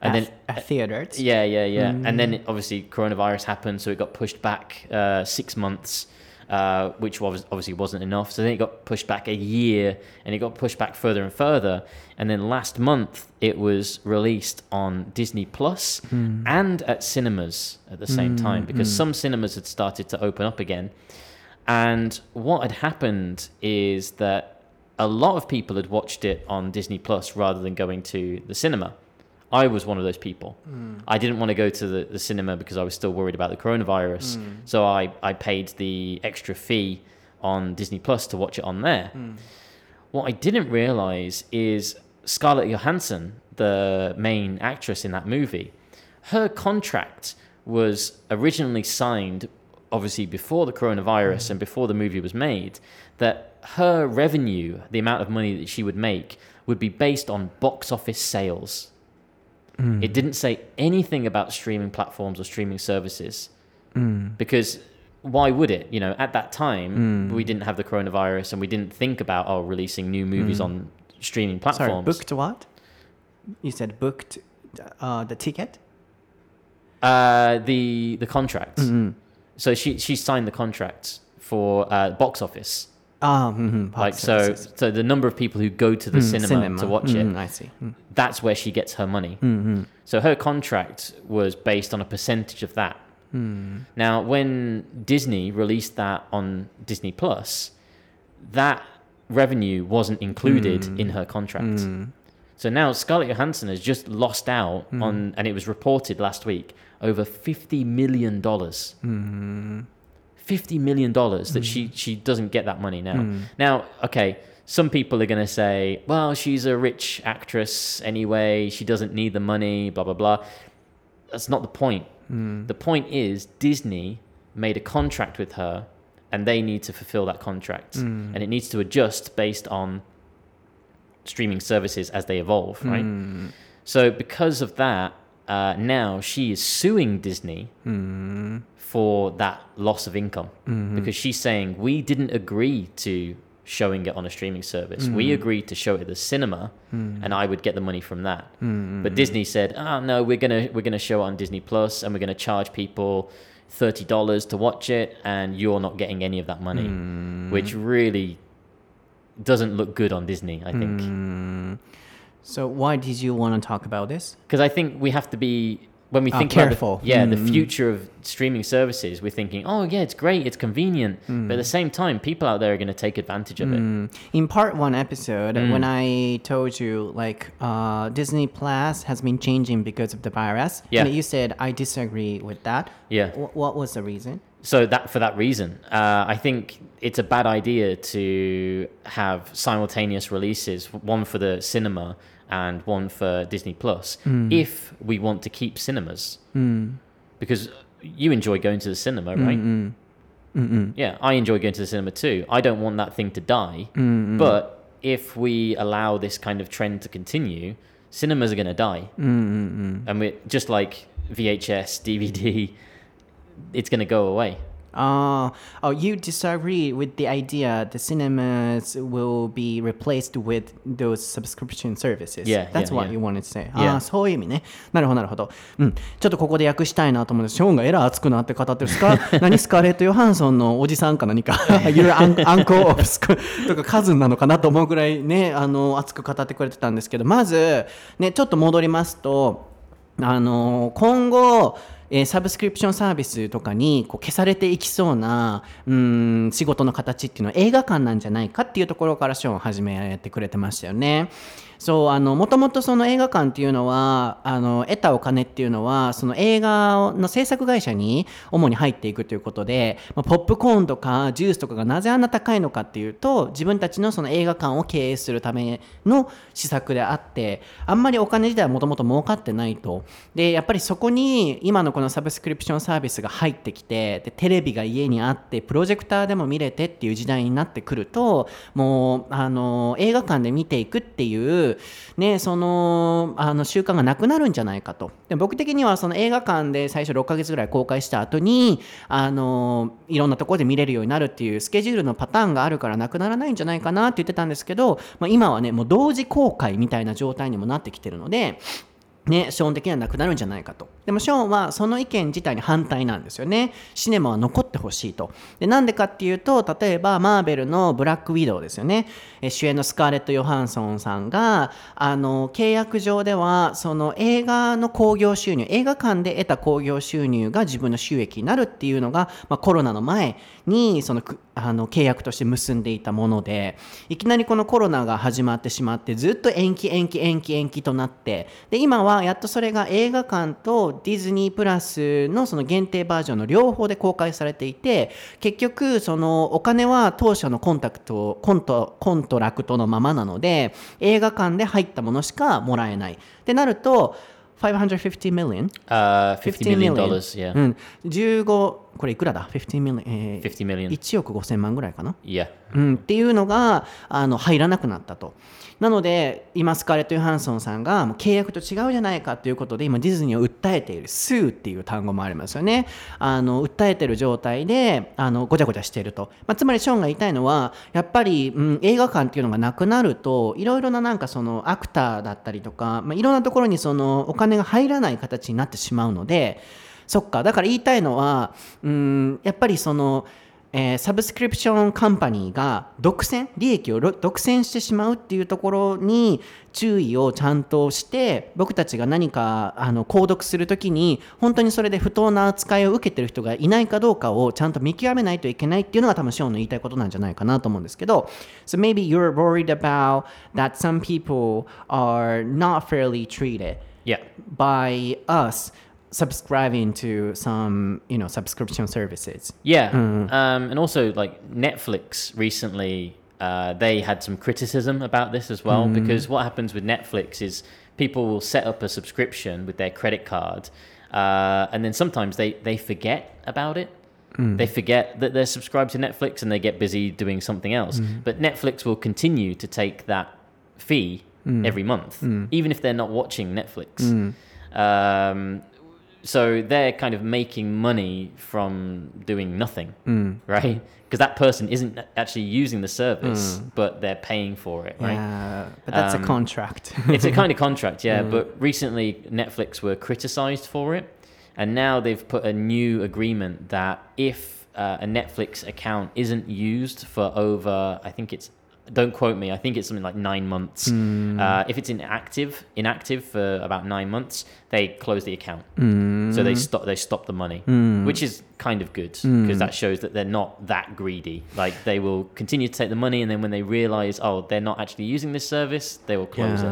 and at, then at uh, theaters yeah, yeah, yeah. And then obviously coronavirus happened, so it got pushed back uh, six months, uh, which was obviously wasn't enough. So then it got pushed back a year, and it got pushed back further and further. And then last month it was released on Disney Plus and at cinemas at the same time because some cinemas had started to open up again. And what had happened is that a lot of people had watched it on Disney Plus rather than going to the cinema. I was one of those people. Hmm. I didn't want to go to the, the cinema because I was still worried about the coronavirus. Hmm. So I, I paid the extra fee on Disney Plus to watch it on there. Hmm. What I didn't realize is Scarlett Johansson, the main actress in that movie, her contract was originally signed, obviously before the coronavirus and before the movie was made, that her revenue, the amount of money that she would make, would be based on box office sales. It didn't say anything about streaming platforms or streaming services because why would it? You know, at that time, we didn't have the coronavirus and we didn't think about oh releasing new movies on streaming sorry platforms. booked what you said booked uh, the ticket Uh, the the contract. Mm-hmm. So she she signed the contract for uh, box office. Ah, mhm, Like so, so the number of people who go to the Mm, cinema, to watch Mm, it, I see. Mm. that's where she gets her money. Mm-hmm. So her contract was based on a percentage of that. Now, when Disney released that on Disney Plus, that revenue wasn't included in her contract. So now Scarlett Johansson has just lost out on, and it was reported last week, over fifty million dollars. Fifty million dollars that she she doesn't get that money now. Mm. Now, okay, some people are going to say, well, she's a rich actress anyway. She doesn't need the money. Blah blah blah. That's not the point. Mm. The point is Disney made a contract with her, and they need to fulfill that contract, Mm. and it needs to adjust based on streaming services as they evolve, right? Mm. So because of that, uh, now she is suing Disney for that loss of income mm-hmm. because she's saying we didn't agree to showing it on a streaming service. We mm. agreed to show it at the cinema, mm. and I would get the money from that. Mm-hmm. But Disney said, "Oh no, we're gonna we're gonna show it on Disney Plus, and we're gonna charge people." Thirty dollars to watch it, and you're not getting any of that money, mm. which really doesn't look good on Disney. I think So why did you want to talk about this? because I think we have to be when we Ah, think about the- careful. yeah, the Mm, mm. future of streaming services. We're thinking, oh yeah, it's great, it's convenient, but at the same time, people out there are going to take advantage of it. In part one episode, when I told you like uh, Disney Plus has been changing because of the virus, Yeah. and you said I disagree with that. Yeah. Wh- what was the reason? So that for that reason, uh, I think it's a bad idea to have simultaneous releases, one for the cinema and one for Disney Plus, hmm. if we want to keep cinemas, hmm. because you enjoy going to the cinema, hmm, right? Yeah, I enjoy going to the cinema too. I don't want that thing to die, but if we allow this kind of trend to continue, cinemas are going to die, and we just like VHS, DVD, it's going to go away. Uh, oh, you disagree with the idea the cinemas will be replaced with those subscription services. Yeah, That's yeah, what yeah. you wanted to say. Yeah. ああ、そういう意味ね。なるほど、なるほど。うん。ちょっとここで訳したいなと思うんです。ショーンがえらい熱くなって語ってるスカ何スカーレット・ヨハンソンのおじさんか何か Your un- uncle of とかカズンなのかなと思うぐらいね、あの、熱く語ってくれてたんですけど、まず、ね、ちょっと戻りますと、あの今後、えーサブスクリプションサービスとかにこう消されていきそうなうん仕事の形っていうのは映画館なんじゃないかっていうところからショーを始めてくれてましたよね。そうあのもともとその映画館っていうのはあの得たお金っていうのはその映画の制作会社に主に入っていくということで、まあ、ポップコーンとかジュースとかがなぜあんな高いのかっていうと自分たちのその映画館を経営するための施策であってあんまりお金自体はもともと儲かってないと。でやっぱりそこに今のこのサブスクリプションサービスが入ってきてでテレビが家にあってプロジェクターでも見れてっていう時代になってくるともうあの映画館で見ていくっていうねそのあの習慣がなくなるんじゃないかと。で僕的にはその映画館で最初6ヶ月ぐらい公開した後にあのいろんなところで見れるようになるっていうスケジュールのパターンがあるからなくならないんじゃないかなって言ってたんですけど、まあ、今はねもう同時公開みたいな状態にもなってきてるのでね、ショーン的にはなくなるんじゃないかと。でもショーンはその意見自体に反対なんですよね。シネマは残ってほしいと。で、なんでかっていうと、例えばマーベルのブラックウィドウですよね。え主演のスカーレット・ヨハンソンさんが、あの、契約上では、その映画の興行収入、映画館で得た興行収入が自分の収益になるっていうのが、まあ、コロナの前に、その、あの、契約として結んでいたもので、いきなりこのコロナが始まってしまって、ずっと延期延期延期延期となって、で、今はやっとそれが映画館とディズニープラスのその限定バージョンの両方で公開されていて、結局、そのお金は当初の contact、cont、contract のままなので、映画館で入ったものしかもらえない。ってなると、550 million? Uh, $50 million, yeah. うん、15これいくらだ ?50 million、えー、50 million. 1億5000万ぐらいかな？Yeah. うん、っていうのがあの入らなくなったと。なので今スカーレット・ヨハンソンさんがもう契約と違うじゃないかということで今ディズニーを訴えている「sue」っていう単語もありますよね。あの訴えてる状態であのごちゃごちゃしていると、まあ、つまりショーンが言いたいのはやっぱり、うん、映画館っていうのがなくなるといろいろななんかそのアクターだったりとか、まあ、いろんなところにそのお金が入らない形になってしまうのでそっかだから言いたいのは、うん、やっぱりそのえーサブスクリプションカンパニーが独占利益をろ独占してしまうっていうところに注意をちゃんとして僕たちが何かあの購読するときに本当にそれで不当な扱いを受けてる人がいないかどうかをちゃんと見極めないといけないっていうのが多分ショーンの言いたいことなんじゃないかなと思うんですけど So maybe you're worried about that some people are not fairly treated Yeah. by us subscribing to some you know subscription services Yeah. Um, and also, like Netflix recently, uh, they had some criticism about this as well because what happens with Netflix is people will set up a subscription with their credit card, uh, and then sometimes they, they forget about it. They forget that they're subscribed to Netflix and they get busy doing something else. But Netflix will continue to take that fee every month, even if they're not watching Netflix. Um, so they're kind of making money from doing nothing, right? Because that person isn't actually using the service, but they're paying for it, right? Yeah, but that's a Um, contract. it's a kind of contract, yeah. But recently, Netflix were criticized for it, and now they've put a new agreement that if uh, a Netflix account isn't used for over, I think it's, don't quote me, I think it's something like nine months. Uh, if it's inactive, inactive for about nine months, they close the account. Mm. So they stop, they stop the money, mm. which is kind of good mm. because that shows that they're not that greedy. Like they will continue to take the money, and then when they realize, oh, they're not actually using this service, they will close it.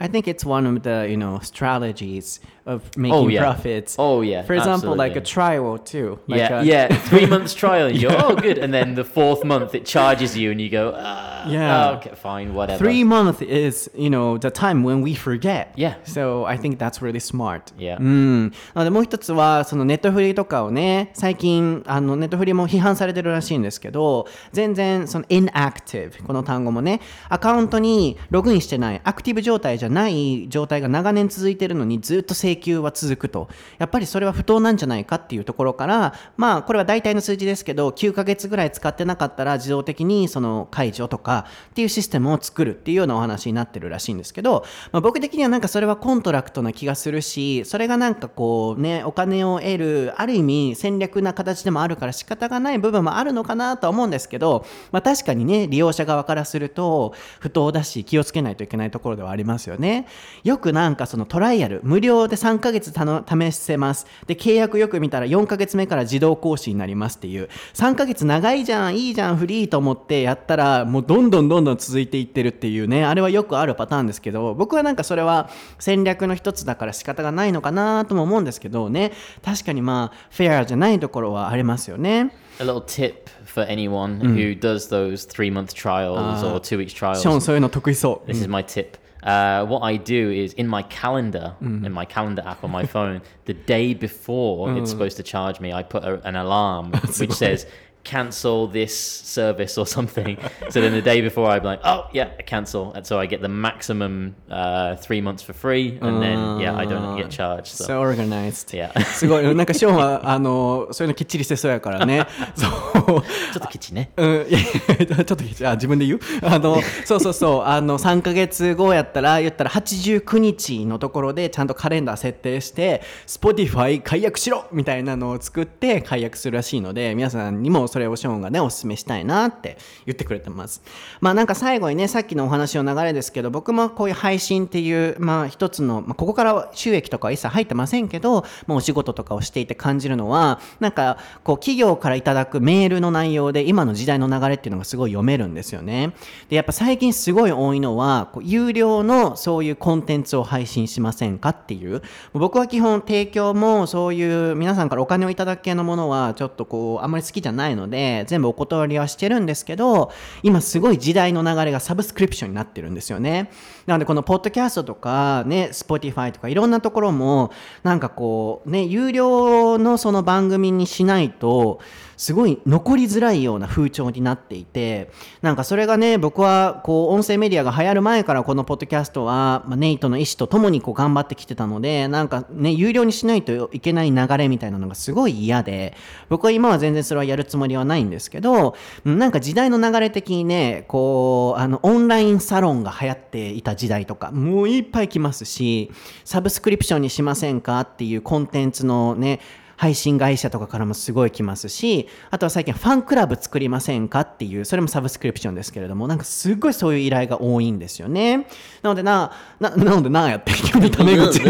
I think it's one of the you know strategies of oh, making Oh, yeah. profits. Oh, yeah, For example, like a trial too. Like yeah, a- yeah. Three months trial, and you go, oh, good. And then the fourth month, it charges you, and you go, ah, Yeah. Oh, okay, fine, whatever. Three months is you know the time when we forget. Yeah. So I think that's really smart. Yeah. うん。なのでもう一つはそのネットフリとかをね最近あのネットフリも批判されてるらしいんですけど全然その inactive この単語もねアカウントにログインしてないアクティブ状態じゃない状態が長年続いてるのにずっと請求は続くとやっぱりそれは不当なんじゃないかっていうところからまあこれは大体の数字ですけど9ヶ月ぐらい使ってなかったら自動的にその解除とかっていうシステムを作るっていうようなお話になってるらしいんですけど、まあ、僕的にはなんかそれは contract な気がするしそれがなんかこうねお金を得るある意味戦略な形でもあるから仕方がない部分もあるのかなとは思うんですけど、まあ、確かにね利用者側からすると不当だし気をつけないといけないところではありますよね。よくなんかそのトライアル無料で3ヶ月試せます。で契約よく見たら4ヶ月目から自動更新になりますっていう。3ヶ月長いじゃんいいじゃんフリーと思ってやったらもうどんどんどんどん続いていってるっていうねあれはよくあるパターンですけど僕はなんかそれは戦略の一つだから仕方がないのかなとも思うんですけどね確かにまあフェアじゃないところはありますよね A little tip for anyone who does those three month trials or two week シ trials. ョーンそういうの得意そう This is my tip. Uh, what I do is in my calendar, in my calendar app on my phone, the day before it's supposed to charge me, I put a, an alarm which says cancel this service or something. so then the day before, I'm like, oh yeah, cancel, and so I get the maximum uh, three months for free, and then yeah, I don't get charged. So, So organized yeah. すごいなんかショーンはあのそういうのきっちりしてそうやからねそうちょっとケチね。うん、いやちょっとあ自分で言うあのそうそうそうあの3ヶ月後やったら言ったら89日のところでちゃんとカレンダー設定して Spotify 解約しろみたいなのを作って解約するらしいので皆さんにもそれをショーンがねお勧めしたいなって言ってくれてます。まあなんか最後にねさっきのお話の流れですけど僕もこういう配信っていうまあ一つの、まあ、ここから収益とかは一切入ってませんけど、まあ、お仕事とかをしていて感じるのはなんかこう企業からいただくメールの内容で今の時代の流れっていうのがすごい読めるんですよね。でやっぱ最近すごい多いのはこう有料のそういうコンテンツを配信しませんかっていう。僕は基本提供もそういう皆さんからお金をいただく系のものはちょっとこうあんまり好きじゃないのので全部お断りはしてるんですけど今すごい時代の流れがサブスクリプションになってるんですよね。なのでこのポッドキャストとかね Spotify とかいろんなところもなんかこうね有料のその番組にしないとすごい残りづらいような風潮になっていてなんかそれがね僕はこう音声メディアが流行る前からこのポッドキャストは、まあ、ネイトの意思とともにこう頑張ってきてたのでなんかね有料にしないといけない流れみたいなのがすごい嫌で僕は今は全然それはやるつもりはないんですけどなんか時代の流れ的にねこうあのオンラインサロンが流行っていた時代とかもういっぱい来ますしサブスクリプションにしませんかっていうコンテンツのね配信会社とかからもすごい来ますし、あとは最近ファンクラブ作りませんかっていう、それもサブスクリプションですけれども、なんかすごいそういう依頼が多いんですよね。なのでな、ななのでなやって、急にタメ口。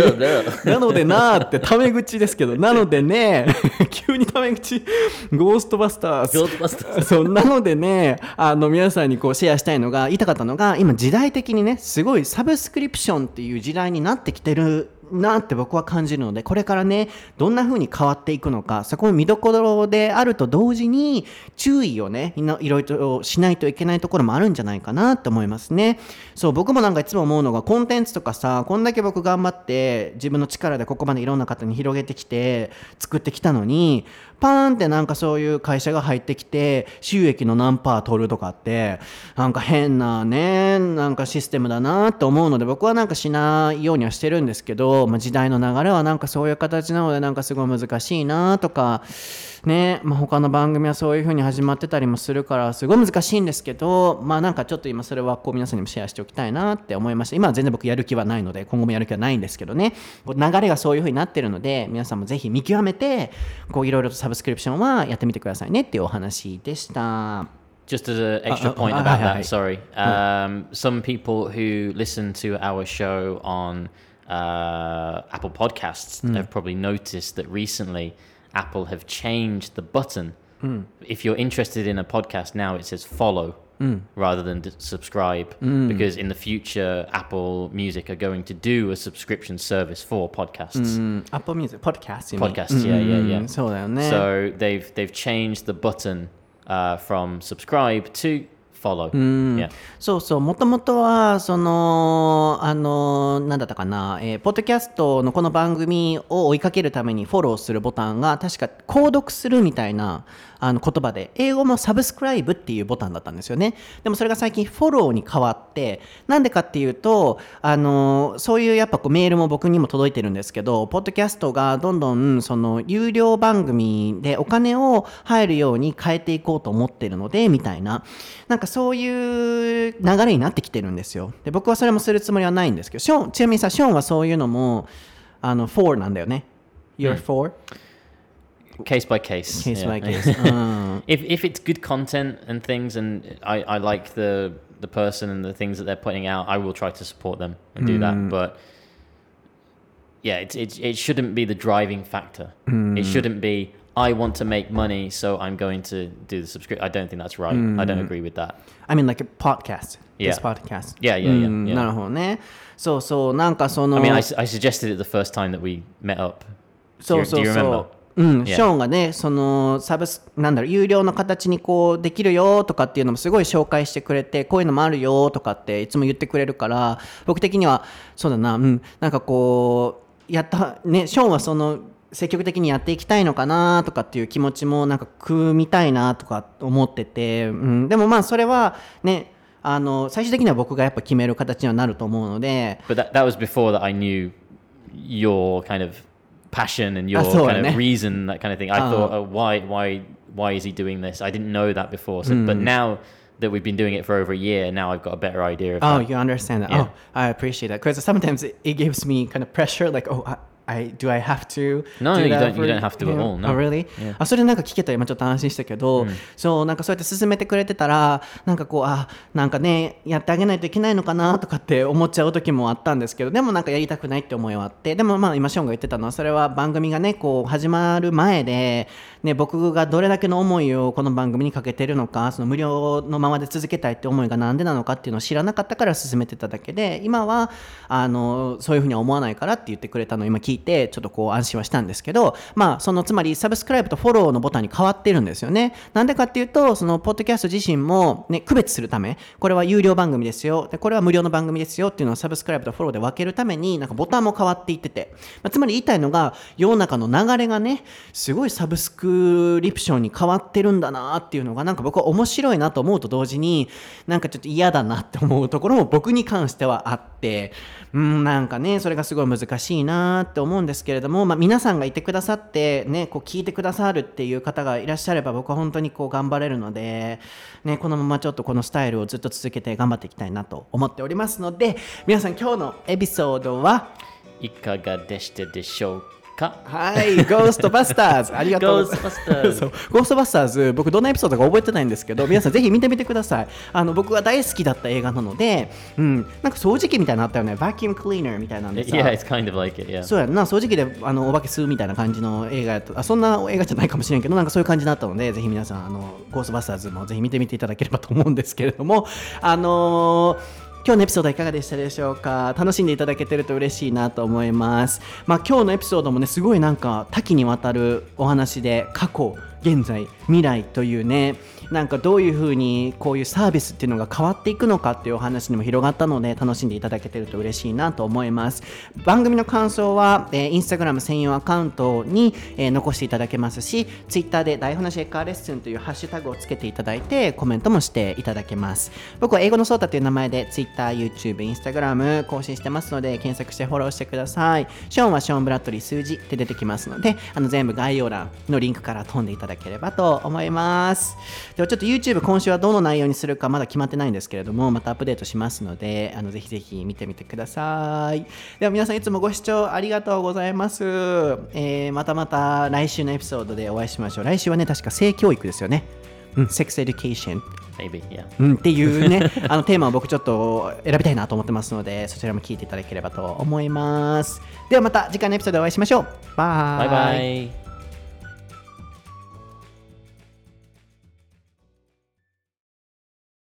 なのでなってタメ口ですけど、なのでね、急にタメ口、ゴーストバスターズ。ゴーストバスターそうなのでねあの皆さんにこうシェアしたいのが言いたかったのが今時代的にねすごいサブスクリプションっていう時代になってきてるなって僕は感じるのでこれからねどんな風に変わっていくのかそこも見どころであると同時に注意をねいろいろとしないといけないところもあるんじゃないかなと思いますね。そう僕もなんかいつも思うのがコンテンツとかさこんだけ僕頑張って自分の力でここまでいろんな方に広げてきて作ってきたのにパーンってなんかそういう会社が入ってきて収益の何パー取るとかってなんか変なねなんかシステムだなと思うので僕はなんかしないようにはしてるんですけどど、まあ、時代の流れはなんかそういう形なのでなんかすごい難しいなとかね、まあ、他の番組はそういう風に始まってたりもするからすごい難しいんですけどまあなんかちょっと今それはこう皆さんにもシェアしておきたいなって思いました今は全然僕やる気はないので今後もやる気はないんですけどねこう流れがそういう風になってるので皆さんもぜひ見極めてこういろいろとサブスクリプションはやってみてくださいねっていうお話でした。Just as an extra Uh, uh, point uh, about that, sorry. Um, some people who listen to our show on uh, Apple Podcasts mm. have probably noticed that recently Apple have changed the button. Mm. If you're interested in a podcast now, it says follow mm. rather than subscribe hmm. because in the future, Apple Music are going to do a subscription service for podcasts. Hmm. Apple Music podcasts, podcasts, yeah, yeah, hmm. yeah. So eh. they've they've changed the button uh, from subscribe to follow. Yeah. そうそう、もともとは、その、あの、なんだったかな、えーポッドキャストのこの番組を追いかけるためにフォローするボタンが、確か、購読するみたいなあの言葉で、英語もサブスクライブっていうボタンだったんですよね。でもそれが最近フォローに変わって、なんでかっていうと、あの、そういうやっぱこうメールも僕にも届いてるんですけど、ポッドキャストがどんどん、その、有料番組でお金を入るように変えていこうと思ってるので、みたいな。なんかそういう流れになってきてるんですよ。で、僕はそれもするつもりはないんですけど、ショーン、ちなみにさ、ショーンはそういうのも、あの、4なんだよね。You're for? Case by case. Case by case. うん。if if it's good content and things, and I, I like the the person and the things that they're putting out, I will try to support them and do that. But yeah, it it it shouldn't be the driving factor. It shouldn't be. I want to make money, so I'm going to do the subscription. I don't think that's right. I don't agree with that. I mean like a podcast. This Yeah. podcast. Yeah, yeah, yeah, うん yeah. なるほどね。そうそう、なんかその、I mean, I, I suggested it the first time that we met up. Do そ you, うそう do you そ remember? う。うん、Yeah. ショーンがね、そのサブス、なんだろう、有料の形にこうできるよとかっていうのもすごい紹介してくれて、こういうのもあるよとかっていつも言ってくれるから、僕的には、そうだな、うん、なんかこう、やった、ね、ショーンはその、積極的にやっていきたいのかなとかっていう気持ちもなんか組みたいなとか思ってて、うん、でもまあそれはね、あの最終的には僕がやっぱ決める形にはなると思うので、But that, that was before that I knew your kind of passion and your kind of reason, that kind of thing. I Ah. thought, oh, why, why, why is he doing this? I didn't know that before. So, but Hmm. now that we've been doing it for over a year, now I've got a better idea of Oh, that. you understand that. Yeah. Oh, I appreciate that because sometimes it, it gives me kind of pressure. Like, oh, I, I do I have to? No, do you don't- you don't have to at all, no. Oh, really? Yeah. あ、それなんか聞けたら今ちょっと安心したけど、そうなんかそうやって進めてくれてたら、なんかこうあ、なんかねやってあげないといけないのかなとかって思っちゃう時もあったんですけど、でもなんかやりたくないって思いはあって、でもまあ今ショーンが言ってたのはそれは番組がねこう始まる前で、ね僕がどれだけの思いをこの番組にかけてるのか、その無料のままで続けたいって思いがなんでなのかっていうのを知らなかったから進めてただけで、今はあのそういうふうには思わないからって言ってくれたのを今聞いてちょっとこう安心はしたんですけど、まあそのつまりサブスクライブとフォローのボタンに変わってるんですよね。なんでかっていうと、そのポッドキャスト自身もね区別するため、これは有料番組ですよ、でこれは無料の番組ですよ。っていうのをサブスクライブとフォローで分けるためになんかボタンも変わっていってて、まあつまり言いたいのが世の中の流れがねすごいサブスクリプションに変わってるんだなっていうのがなんか僕は面白いなと思うと同時になんかちょっと嫌だなって思うところも僕に関してはあって。うんなんかねそれがすごい難しいなって思思うんですけれども、まあ、皆さんがいてくださってねこう聞いてくださるっていう方がいらっしゃれば僕は本当にこう頑張れるので、ね、このままちょっとこのスタイルをずっと続けて頑張っていきたいなと思っておりますので皆さん今日のエピソードは？いかがでしたでしょうか？はい、ゴーストバスターズありがとうございます。Ghostbusters そうゴーストバスターズ、僕どんなエピソードか覚えてないんですけど、皆さんぜひ見てみてください。あの僕が大好きだった映画なので、うん、なんか掃除機みたいなのあったよね、バキュームクリーナーみたいなんでさ。Yeah, it's kind of like it, yeah. そうやんな、掃除機であのお化け吸うみたいな感じの映画やとあ、そんな映画じゃないかもしれんけど、なんかそういう感じだったので、ぜひ皆さん、あのゴーストバスターズもぜひ見てみていただければと思うんですけれども、あのー今日のエピソードいかがでしたでしょうか？楽しんでいただけてると嬉しいなと思います。まあ今日のエピソードもね、すごいなんか多岐にわたるお話で過去、現在未来というねなんかどういうふうにこういうサービスっていうのが変わっていくのかっていうお話にも広がったので楽しんでいただけてると嬉しいなと思います。番組の感想は、えー、インスタグラム専用アカウントに、えー、残していただけますしツイッターで台本なしエッカーレッスンというハッシュタグをつけていただいてコメントもしていただけます。僕は英語のソータという名前でツイッター YouTube、インスタグラム更新してますので検索してフォローしてください。ショーンはショーン・ブラッドリー数字って出てきますのであの全部概要欄のリンクから飛んでいただければと思います。ではちょっと YouTube 今週はどの内容にするかまだ決まってないんですけれどもまたアップデートしますのであのぜひぜひ見てみてください。では皆さんいつもご視聴ありがとうございます、えーまたまた来週のエピソードでお会いしましょう。来週はね確か性教育ですよね。うん、セックスエデュケーション Maybe, yeah. うん、っていうね あのテーマを僕ちょっと選びたいなと思ってますのでそちらも聞いていただければと思います。ではまた次回のエピソードでお会いしましょう。 Bye bye bye.